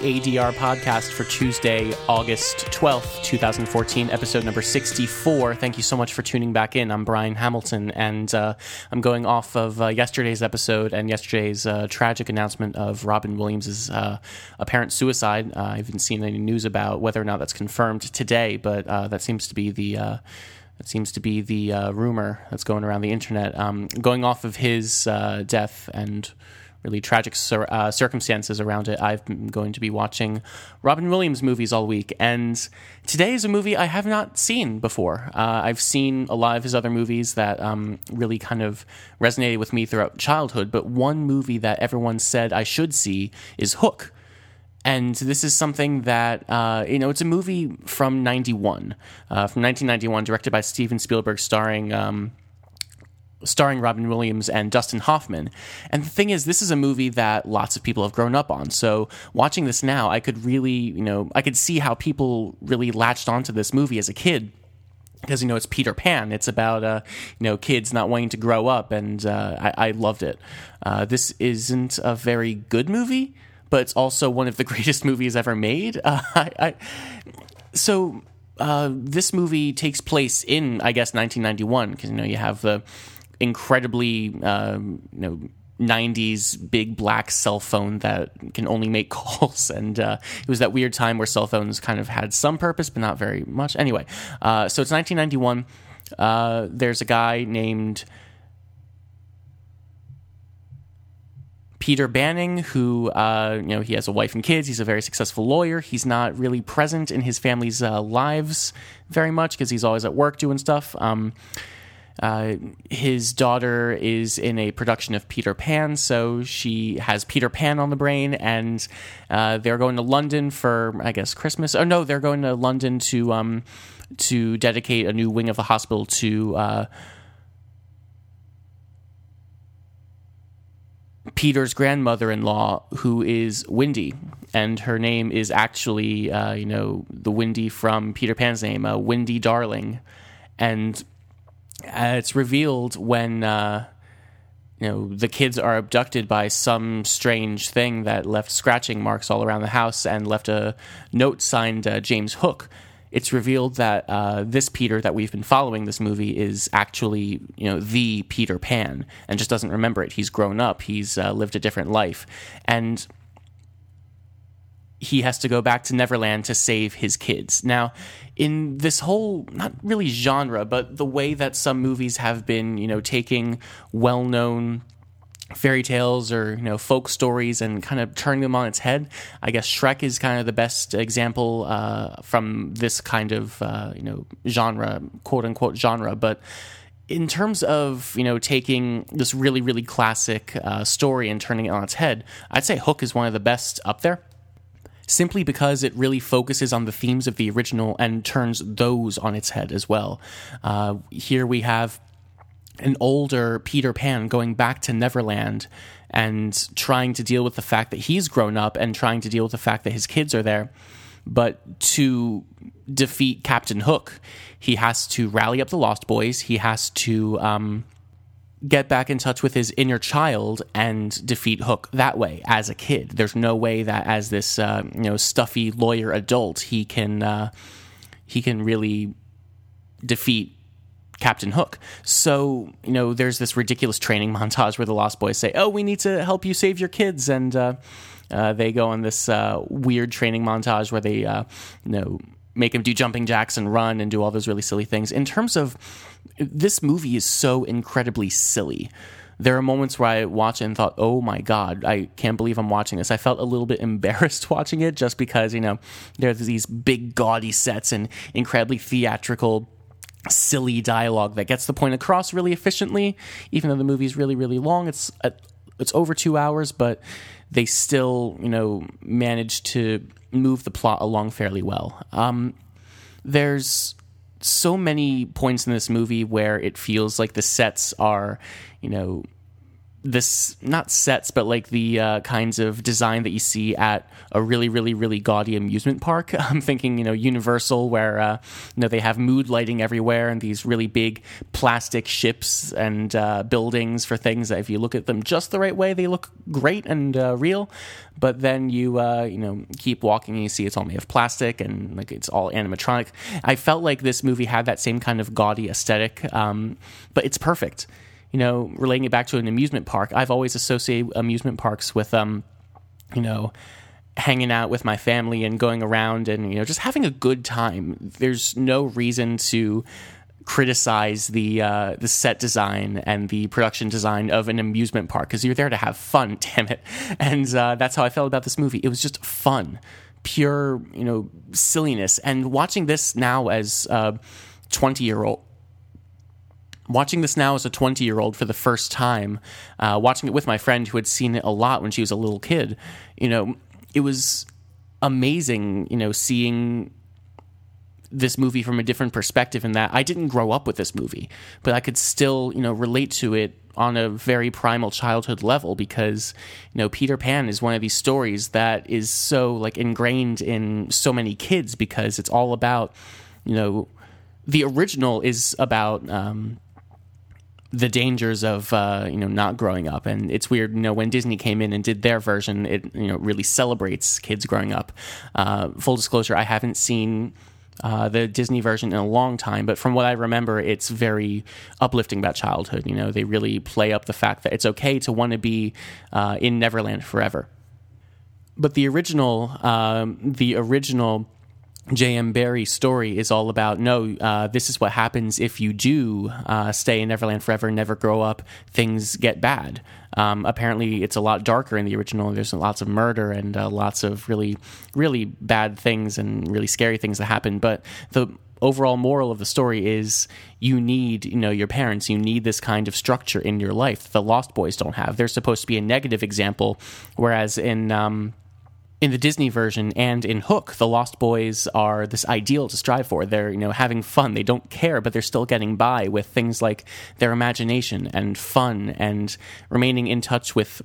ADR podcast for Tuesday, August 12th, 2014, episode number 64. Thank you so much for tuning back in. I'm Brian Hamilton, and uh, I'm going off of uh, yesterday's episode and yesterday's uh, tragic announcement of Robin Williams' uh, apparent suicide. Uh, I haven't seen any news about whether or not that's confirmed today, but uh, that seems to be the. that seems to be the rumor that's going around the internet. Um, going off of his death and really tragic cir- uh, circumstances around it, I've been going to be watching Robin Williams movies all week. And today is a movie I have not seen before. Uh, I've seen a lot of his other movies that um, really kind of resonated with me throughout childhood, but one movie that everyone said I should see is Hook. And this is something that, uh, you know, it's a movie from 91, uh, from 1991, directed by Steven Spielberg, starring. Um, starring Robin Williams and Dustin Hoffman. And the thing is, this is a movie that lots of people have grown up on. So watching this now, I could really, you know, I could see how people really latched onto this movie as a kid. Because you know it's Peter Pan. It's about uh, you know kids not wanting to grow up, and uh, I, I, loved it. Uh, this isn't a very good movie, but it's also one of the greatest movies ever made. Uh, I, I, so uh, this movie takes place in, I guess, 1991 because you know you have the incredibly um, you know 90s big black cell phone that can only make calls. And uh, it was that weird time where cell phones kind of had some purpose, but not very much. Anyway, uh, so it's 1991. Uh, there's a guy named Peter Banning, who, uh, you know, he has a wife and kids. He's a very successful lawyer. He's not really present in his family's uh, lives very much because he's always at work doing stuff. Um, uh, his daughter is in a production of Peter Pan, so she has Peter Pan on the brain, and uh, they're going to London for, I guess, Christmas. Oh no, they're going to London to um, to dedicate a new wing of the hospital to. Uh, Peter's grandmother-in-law, who is Wendy, and her name is actually, uh, you know, the Wendy from Peter Pan's name, uh, Wendy Darling, and uh, it's revealed when uh, you know the kids are abducted by some strange thing that left scratching marks all around the house and left a note signed uh, James Hook. It's revealed that uh, this Peter that we've been following this movie is actually you know the Peter Pan and just doesn't remember it. He's grown up. He's uh, lived a different life and he has to go back to Neverland to save his kids. Now, in this whole not really genre, but the way that some movies have been, you know, taking well-known fairy tales or you know folk stories and kind of turning them on its head. I guess Shrek is kind of the best example uh, from this kind of uh, you know genre, quote unquote genre, but. In terms of you know taking this really really classic uh, story and turning it on its head, I'd say Hook is one of the best up there simply because it really focuses on the themes of the original and turns those on its head as well. Uh, here we have an older Peter Pan going back to Neverland and trying to deal with the fact that he's grown up and trying to deal with the fact that his kids are there. But to defeat Captain Hook, he has to rally up the Lost Boys. He has to um, get back in touch with his inner child and defeat Hook that way as a kid. There's no way that as this uh, you know stuffy lawyer adult he can uh, he can really defeat Captain Hook. So, you know, there's this ridiculous training montage where the Lost Boys say, Oh, we need to help you save your kids. And uh, uh, they go on this uh, weird training montage where they, uh, you know, make him do jumping jacks and run and do all those really silly things. In terms of this movie is so incredibly silly. There are moments where I watch it and thought, "Oh my god, I can't believe I'm watching this." I felt a little bit embarrassed watching it just because, you know, there's these big gaudy sets and incredibly theatrical silly dialogue that gets the point across really efficiently even though the movie is really really long it's uh, it's over 2 hours but they still, you know, manage to move the plot along fairly well. Um, there's so many points in this movie where it feels like the sets are, you know, this not sets but like the uh, kinds of design that you see at a really really really gaudy amusement park. I'm thinking you know universal where uh, you know they have mood lighting everywhere and these really big plastic ships and uh, buildings for things that if you look at them just the right way they look great and uh, real. But then you uh, you know keep walking and you see it's all made of plastic and like it's all animatronic. I felt like this movie had that same kind of gaudy aesthetic um, but it's perfect you know, relating it back to an amusement park, I've always associated amusement parks with, um, you know, hanging out with my family and going around and you know just having a good time. There's no reason to criticize the uh, the set design and the production design of an amusement park because you're there to have fun. Damn it! And uh, that's how I felt about this movie. It was just fun, pure you know silliness. And watching this now as a twenty year old watching this now as a 20 year old for the first time, uh, watching it with my friend who had seen it a lot when she was a little kid, you know, it was amazing, you know, seeing this movie from a different perspective in that I didn't grow up with this movie, but I could still, you know, relate to it on a very primal childhood level because, you know, Peter Pan is one of these stories that is so like ingrained in so many kids because it's all about, you know, the original is about um, the dangers of uh, you know not growing up. And it's weird you know when disney came in and did their version it you know really celebrates kids growing up. Uh, full disclosure i haven't seen uh, the disney version in a long time but from what i remember it's very uplifting about childhood. You know they really play up the fact that it's okay to want to be uh, in neverland forever. But the original um, the original J.M. Barrie story is all about no, uh, this is what happens if you do uh, stay in Neverland forever, never grow up, things get bad. Um, apparently, it's a lot darker in the original. There's lots of murder and uh, lots of really, really bad things and really scary things that happen. But the overall moral of the story is you need you know your parents you need this kind of structure in your life the lost boys don't have they're supposed to be a negative example whereas in um, in the Disney version and in Hook, the Lost Boys are this ideal to strive for. They're, you know, having fun. They don't care, but they're still getting by with things like their imagination and fun and remaining in touch with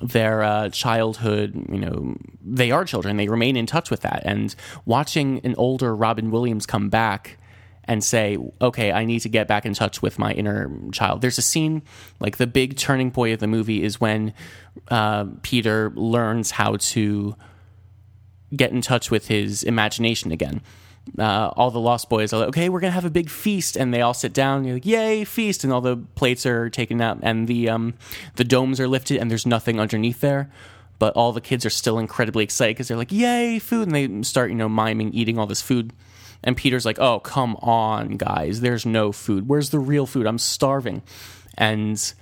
their uh, childhood. You know, they are children. They remain in touch with that. And watching an older Robin Williams come back and say, okay, I need to get back in touch with my inner child. There's a scene, like the big turning point of the movie is when uh, Peter learns how to get in touch with his imagination again. Uh, all the Lost Boys are like, okay, we're gonna have a big feast, and they all sit down. You're like, yay, feast! And all the plates are taken out, and the um, the domes are lifted, and there's nothing underneath there. But all the kids are still incredibly excited because they're like, yay, food! And they start, you know, miming eating all this food. And Peter's like, oh, come on, guys, there's no food. Where's the real food? I'm starving. And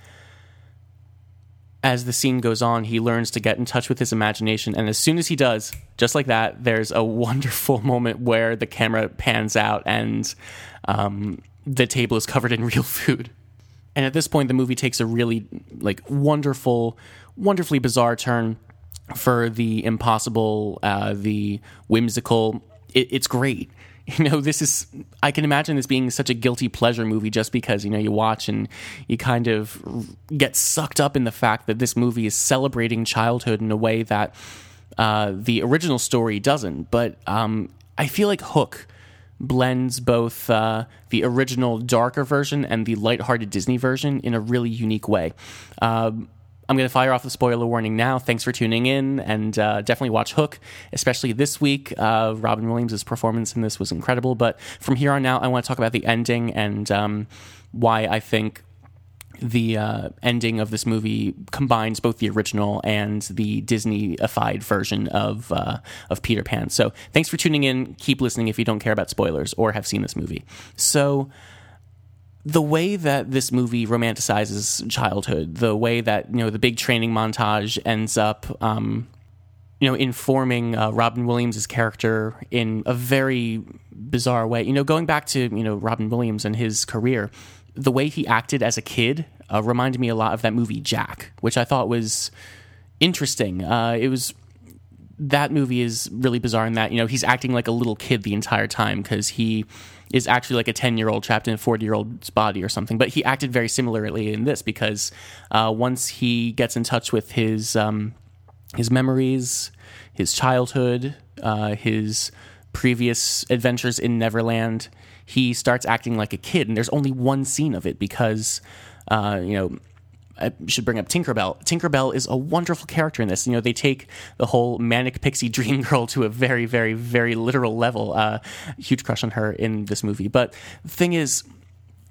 as the scene goes on, he learns to get in touch with his imagination. And as soon as he does, just like that, there's a wonderful moment where the camera pans out and um, the table is covered in real food. And at this point, the movie takes a really like wonderful, wonderfully bizarre turn for the impossible, uh, the whimsical. It, it's great. you know this is i can imagine this being such a guilty pleasure movie just because you know you watch and you kind of get sucked up in the fact that this movie is celebrating childhood in a way that uh, the original story doesn't. But um, i feel like hook blends both uh, the original darker version and the lighthearted disney version in a really unique way. Um, I'm going to fire off the spoiler warning now. Thanks for tuning in, and uh, definitely watch Hook, especially this week. Uh, Robin Williams' performance in this was incredible. But from here on out, I want to talk about the ending and um, why I think the uh, ending of this movie combines both the original and the Disney-ified version of uh, of Peter Pan. So thanks for tuning in. Keep listening if you don't care about spoilers or have seen this movie. So the way that this movie romanticizes childhood, the way that you know the big training montage ends up, um, you know, informing uh, Robin Williams' character in a very bizarre way. You know, going back to you know Robin Williams and his career, the way he acted as a kid uh, reminded me a lot of that movie Jack, which I thought was interesting. Uh, it was that movie is really bizarre in that you know he's acting like a little kid the entire time because he is actually like a 10 year old trapped in a 40 year old's body or something. But he acted very similarly in this because uh, once he gets in touch with his um, his memories his childhood uh, his previous adventures in neverland he starts acting like a kid. And there's only one scene of it because uh, you know I should bring up Tinkerbell. Tinkerbell is a wonderful character in this. You know, they take the whole manic pixie dream girl to a very, very, very literal level. Uh, huge crush on her in this movie. But the thing is,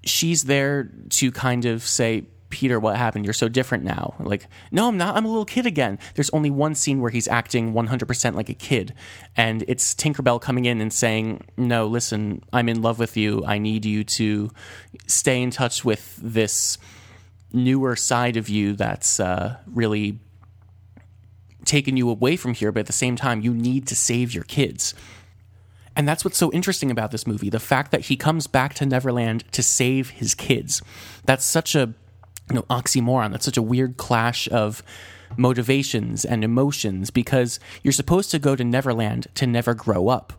she's there to kind of say, Peter, what happened? You're so different now. Like, no, I'm not. I'm a little kid again. There's only one scene where he's acting 100% like a kid. And it's Tinkerbell coming in and saying, No, listen, I'm in love with you. I need you to stay in touch with this newer side of you that's uh, really taken you away from here, but at the same time, you need to save your kids. And that's what's so interesting about this movie the fact that he comes back to Neverland to save his kids. That's such a you know, oxymoron. That's such a weird clash of motivations and emotions because you're supposed to go to Neverland to never grow up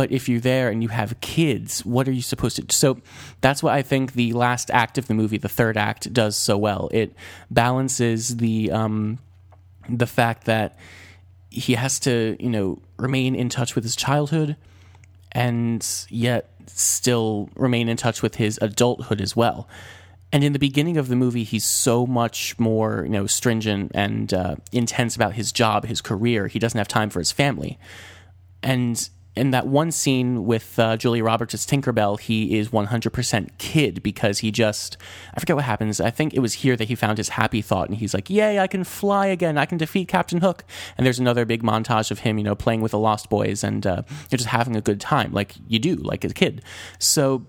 but if you're there and you have kids, what are you supposed to? do? So that's what I think the last act of the movie, the third act, does so well. It balances the um, the fact that he has to, you know, remain in touch with his childhood, and yet still remain in touch with his adulthood as well. And in the beginning of the movie, he's so much more, you know, stringent and uh, intense about his job, his career. He doesn't have time for his family, and in that one scene with uh, Julia Roberts as Tinkerbell, he is 100% kid because he just, I forget what happens. I think it was here that he found his happy thought and he's like, Yay, I can fly again. I can defeat Captain Hook. And there's another big montage of him, you know, playing with the Lost Boys and uh, you're just having a good time like you do, like a kid. So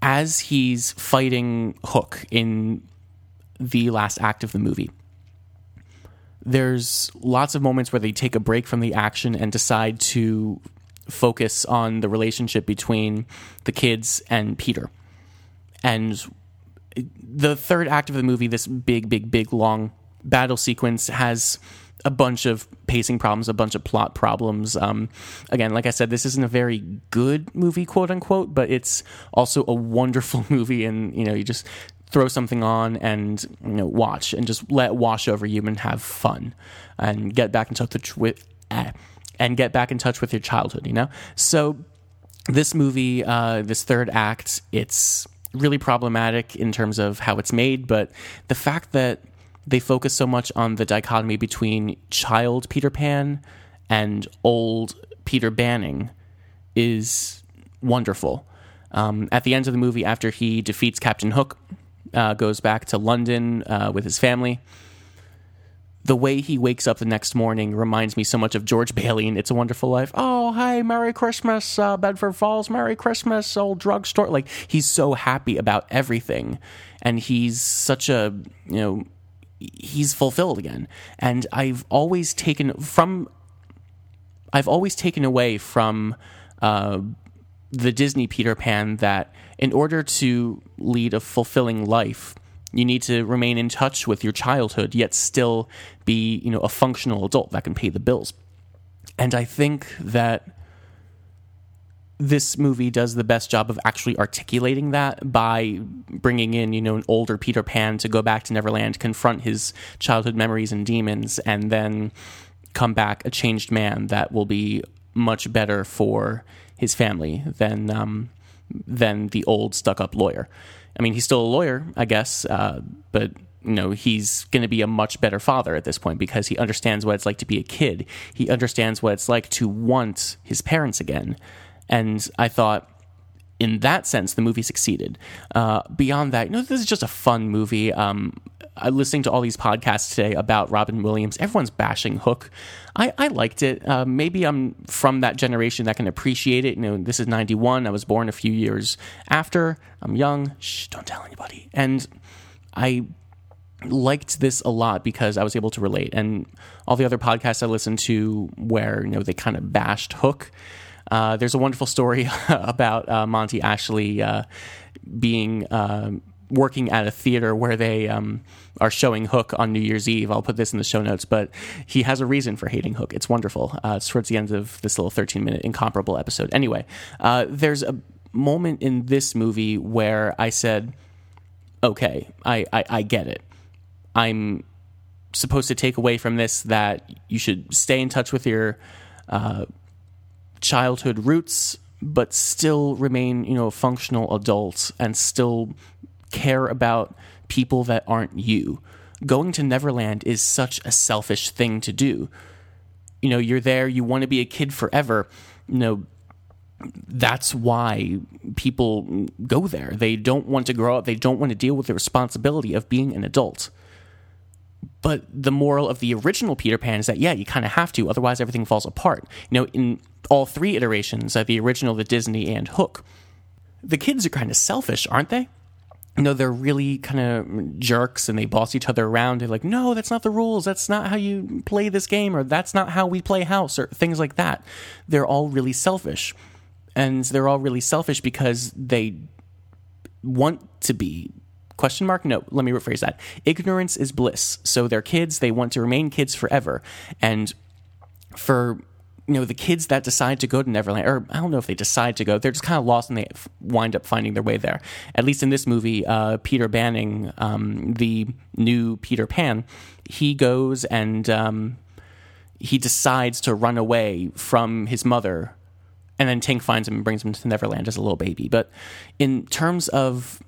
as he's fighting Hook in the last act of the movie, there's lots of moments where they take a break from the action and decide to focus on the relationship between the kids and Peter. And the third act of the movie, this big, big, big, long battle sequence, has a bunch of pacing problems, a bunch of plot problems. Um, again, like I said, this isn't a very good movie, quote unquote, but it's also a wonderful movie, and you know, you just throw something on and you know watch and just let wash over you and have fun and get back in touch with eh, and get back in touch with your childhood you know? So this movie uh, this third act it's really problematic in terms of how it's made but the fact that they focus so much on the dichotomy between child peter pan and old peter banning is wonderful. Um, at the end of the movie after he defeats captain hook uh, goes back to London uh, with his family. The way he wakes up the next morning reminds me so much of George Bailey in It's a Wonderful Life. Oh, hey, Merry Christmas, uh, Bedford Falls, Merry Christmas, old drugstore. Like, he's so happy about everything. And he's such a, you know, he's fulfilled again. And I've always taken from, I've always taken away from uh, the Disney Peter Pan that in order to lead a fulfilling life, you need to remain in touch with your childhood, yet still be, you know, a functional adult that can pay the bills. And I think that this movie does the best job of actually articulating that by bringing in, you know, an older Peter Pan to go back to Neverland, confront his childhood memories and demons, and then come back a changed man that will be much better for his family than um, than the old stuck up lawyer. I mean, he's still a lawyer, I guess, uh, but you know he's going to be a much better father at this point because he understands what it's like to be a kid. He understands what it's like to want his parents again, and I thought. In that sense, the movie succeeded. Uh, beyond that, you know, this is just a fun movie. Um, listening to all these podcasts today about Robin Williams, everyone's bashing Hook. I, I liked it. Uh, maybe I'm from that generation that can appreciate it. You know, this is 91. I was born a few years after. I'm young. Shh, don't tell anybody. And I liked this a lot because I was able to relate. And all the other podcasts I listened to where, you know, they kind of bashed Hook. Uh, there's a wonderful story about uh, Monty Ashley uh, being uh, working at a theater where they um, are showing Hook on New Year's Eve. I'll put this in the show notes, but he has a reason for hating Hook. It's wonderful. Uh, it's towards the end of this little 13 minute incomparable episode. Anyway, uh, there's a moment in this movie where I said, okay, I, I, I get it. I'm supposed to take away from this that you should stay in touch with your uh, childhood roots, but still remain, you know, a functional adults and still care about people that aren't you. Going to Neverland is such a selfish thing to do. You know, you're there, you want to be a kid forever. You know, that's why people go there. They don't want to grow up, they don't want to deal with the responsibility of being an adult. But the moral of the original Peter Pan is that, yeah, you kind of have to, otherwise everything falls apart. You know, in all three iterations, of the original, the Disney, and Hook, the kids are kind of selfish, aren't they? You know, they're really kind of jerks and they boss each other around. They're like, no, that's not the rules. That's not how you play this game, or that's not how we play house, or things like that. They're all really selfish. And they're all really selfish because they want to be question mark no let me rephrase that ignorance is bliss so they're kids they want to remain kids forever and for you know the kids that decide to go to Neverland, or I don't know if they decide to go, they're just kind of lost and they wind up finding their way there. At least in this movie, uh, Peter Banning, um, the new Peter Pan, he goes and um, he decides to run away from his mother, and then Tink finds him and brings him to Neverland as a little baby. But in terms of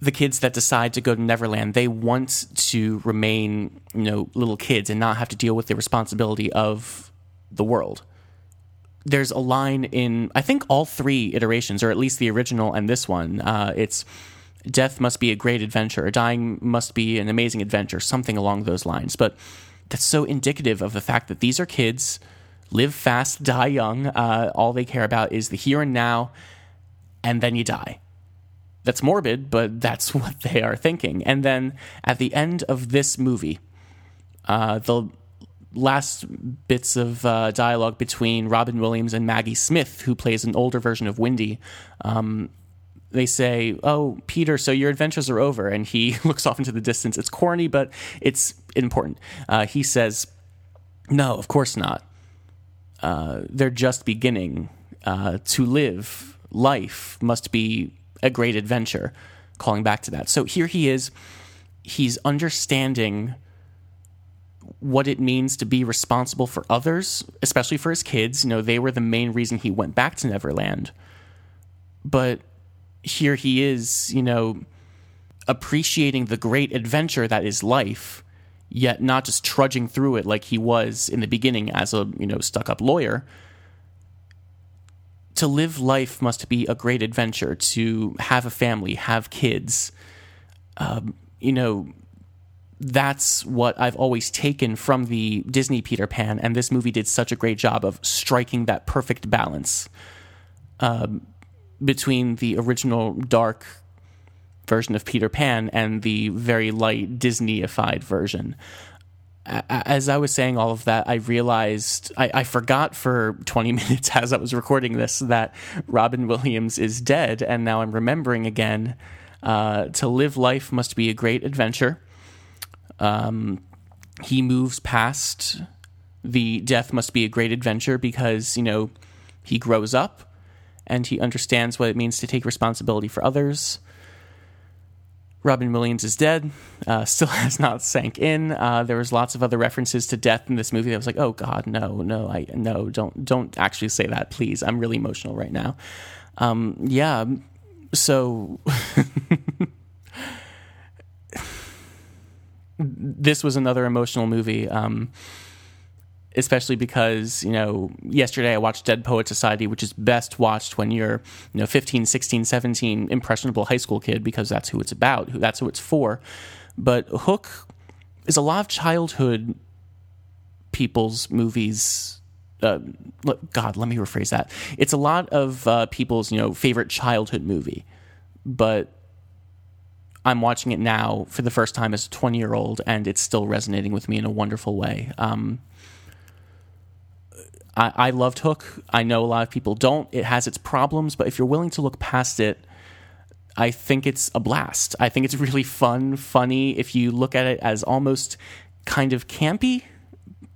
the kids that decide to go to Neverland, they want to remain, you know, little kids and not have to deal with the responsibility of the world. There's a line in, I think, all three iterations, or at least the original and this one. Uh, it's death must be a great adventure, or dying must be an amazing adventure, something along those lines. But that's so indicative of the fact that these are kids, live fast, die young. Uh, all they care about is the here and now, and then you die. That's morbid, but that's what they are thinking. And then at the end of this movie, uh, the last bits of uh, dialogue between Robin Williams and Maggie Smith, who plays an older version of Wendy. Um, they say, "Oh, Peter, so your adventures are over," and he looks off into the distance. It's corny, but it's important. Uh, he says, "No, of course not. Uh, they're just beginning. Uh, to live life must be a great adventure." Calling back to that. So here he is. He's understanding what it means to be responsible for others, especially for his kids. You know, they were the main reason he went back to Neverland. But here he is, you know, appreciating the great adventure that is life, yet not just trudging through it like he was in the beginning as a, you know, stuck up lawyer. To live life must be a great adventure, to have a family, have kids. Um, you know, that's what I've always taken from the Disney Peter Pan, and this movie did such a great job of striking that perfect balance um, between the original dark version of Peter Pan and the very light Disneyified version. As I was saying all of that, I realized I, I forgot for 20 minutes as I was recording this that Robin Williams is dead, and now I'm remembering again. Uh, to live life must be a great adventure um, he moves past the death must be a great adventure because, you know, he grows up and he understands what it means to take responsibility for others. Robin Williams is dead, uh, still has not sank in. Uh, there was lots of other references to death in this movie. That was like, oh God, no, no, I no, don't, don't actually say that, please. I'm really emotional right now. Um, yeah, so this was another emotional movie. Um, especially because you know yesterday i watched dead poet society which is best watched when you're you know 15 16 17 impressionable high school kid because that's who it's about who that's who it's for but hook is a lot of childhood people's movies uh, god let me rephrase that it's a lot of uh, people's you know favorite childhood movie but I'm watching it now for the first time as a 20 year old, and it's still resonating with me in a wonderful way. Um, I, I loved Hook. I know a lot of people don't. It has its problems, but if you're willing to look past it, I think it's a blast. I think it's really fun, funny. If you look at it as almost kind of campy,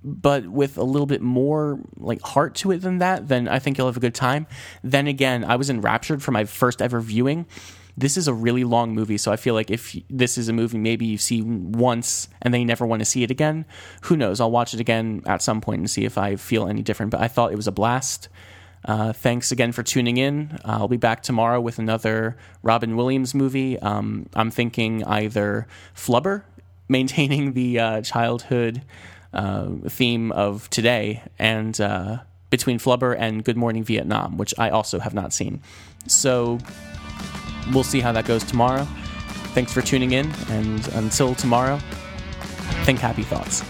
but with a little bit more like heart to it than that, then I think you'll have a good time. Then again, I was enraptured for my first ever viewing. This is a really long movie, so I feel like if this is a movie maybe you see once and then you never want to see it again, who knows? I'll watch it again at some point and see if I feel any different. But I thought it was a blast. Uh, thanks again for tuning in. Uh, I'll be back tomorrow with another Robin Williams movie. Um, I'm thinking either Flubber, maintaining the uh, childhood uh, theme of today, and uh, between Flubber and Good Morning Vietnam, which I also have not seen. So we'll see how that goes tomorrow. Thanks for tuning in, and until tomorrow, think happy thoughts.